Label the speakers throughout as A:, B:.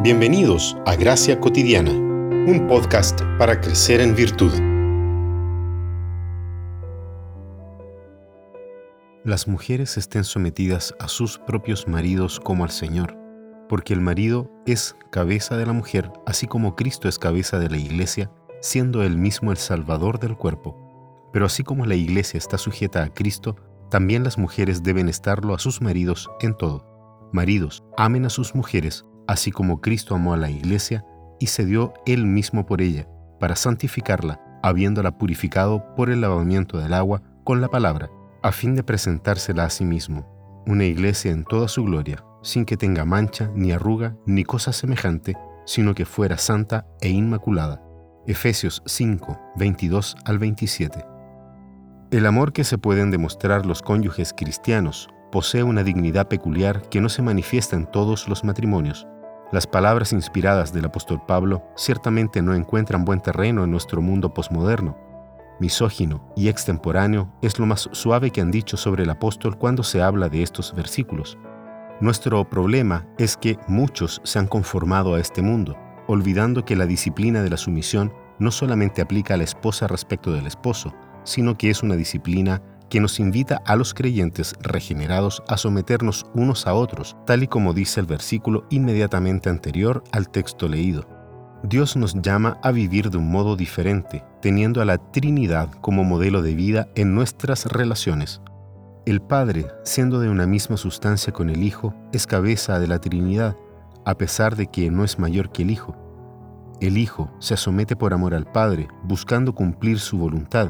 A: Bienvenidos a Gracia Cotidiana, un podcast para crecer en virtud. Las mujeres estén sometidas a sus propios maridos como al Señor, porque el marido es cabeza de la mujer, así como Cristo es cabeza de la iglesia, siendo él mismo el Salvador del cuerpo. Pero así como la iglesia está sujeta a Cristo, también las mujeres deben estarlo a sus maridos en todo. Maridos, amen a sus mujeres así como Cristo amó a la iglesia y se dio él mismo por ella, para santificarla, habiéndola purificado por el lavamiento del agua con la palabra, a fin de presentársela a sí mismo, una iglesia en toda su gloria, sin que tenga mancha, ni arruga, ni cosa semejante, sino que fuera santa e inmaculada. Efesios 5, 22 al 27. El amor que se pueden demostrar los cónyuges cristianos posee una dignidad peculiar que no se manifiesta en todos los matrimonios, las palabras inspiradas del apóstol Pablo ciertamente no encuentran buen terreno en nuestro mundo posmoderno. Misógino y extemporáneo es lo más suave que han dicho sobre el apóstol cuando se habla de estos versículos. Nuestro problema es que muchos se han conformado a este mundo, olvidando que la disciplina de la sumisión no solamente aplica a la esposa respecto del esposo, sino que es una disciplina que nos invita a los creyentes regenerados a someternos unos a otros, tal y como dice el versículo inmediatamente anterior al texto leído. Dios nos llama a vivir de un modo diferente, teniendo a la Trinidad como modelo de vida en nuestras relaciones. El Padre, siendo de una misma sustancia con el Hijo, es cabeza de la Trinidad, a pesar de que no es mayor que el Hijo. El Hijo se somete por amor al Padre, buscando cumplir su voluntad,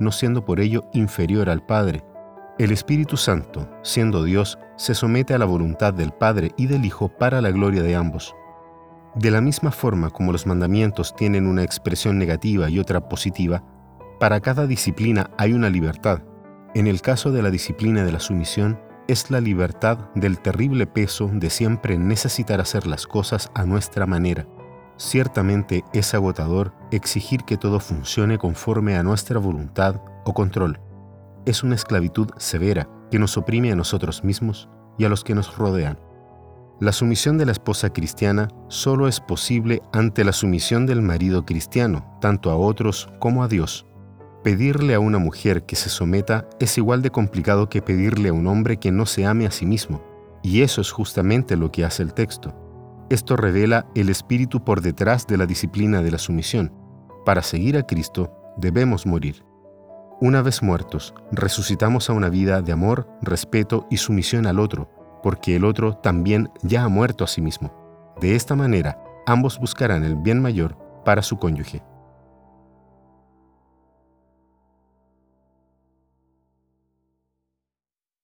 A: no siendo por ello inferior al Padre. El Espíritu Santo, siendo Dios, se somete a la voluntad del Padre y del Hijo para la gloria de ambos. De la misma forma como los mandamientos tienen una expresión negativa y otra positiva, para cada disciplina hay una libertad. En el caso de la disciplina de la sumisión, es la libertad del terrible peso de siempre necesitar hacer las cosas a nuestra manera Ciertamente es agotador exigir que todo funcione conforme a nuestra voluntad o control. Es una esclavitud severa que nos oprime a nosotros mismos y a los que nos rodean. La sumisión de la esposa cristiana solo es posible ante la sumisión del marido cristiano, tanto a otros como a Dios. Pedirle a una mujer que se someta es igual de complicado que pedirle a un hombre que no se ame a sí mismo, y eso es justamente lo que hace el texto. Esto revela el espíritu por detrás de la disciplina de la sumisión. Para seguir a Cristo debemos morir. Una vez muertos, resucitamos a una vida de amor, respeto y sumisión al otro, porque el otro también ya ha muerto a sí mismo. De esta manera, ambos buscarán el bien mayor para su cónyuge.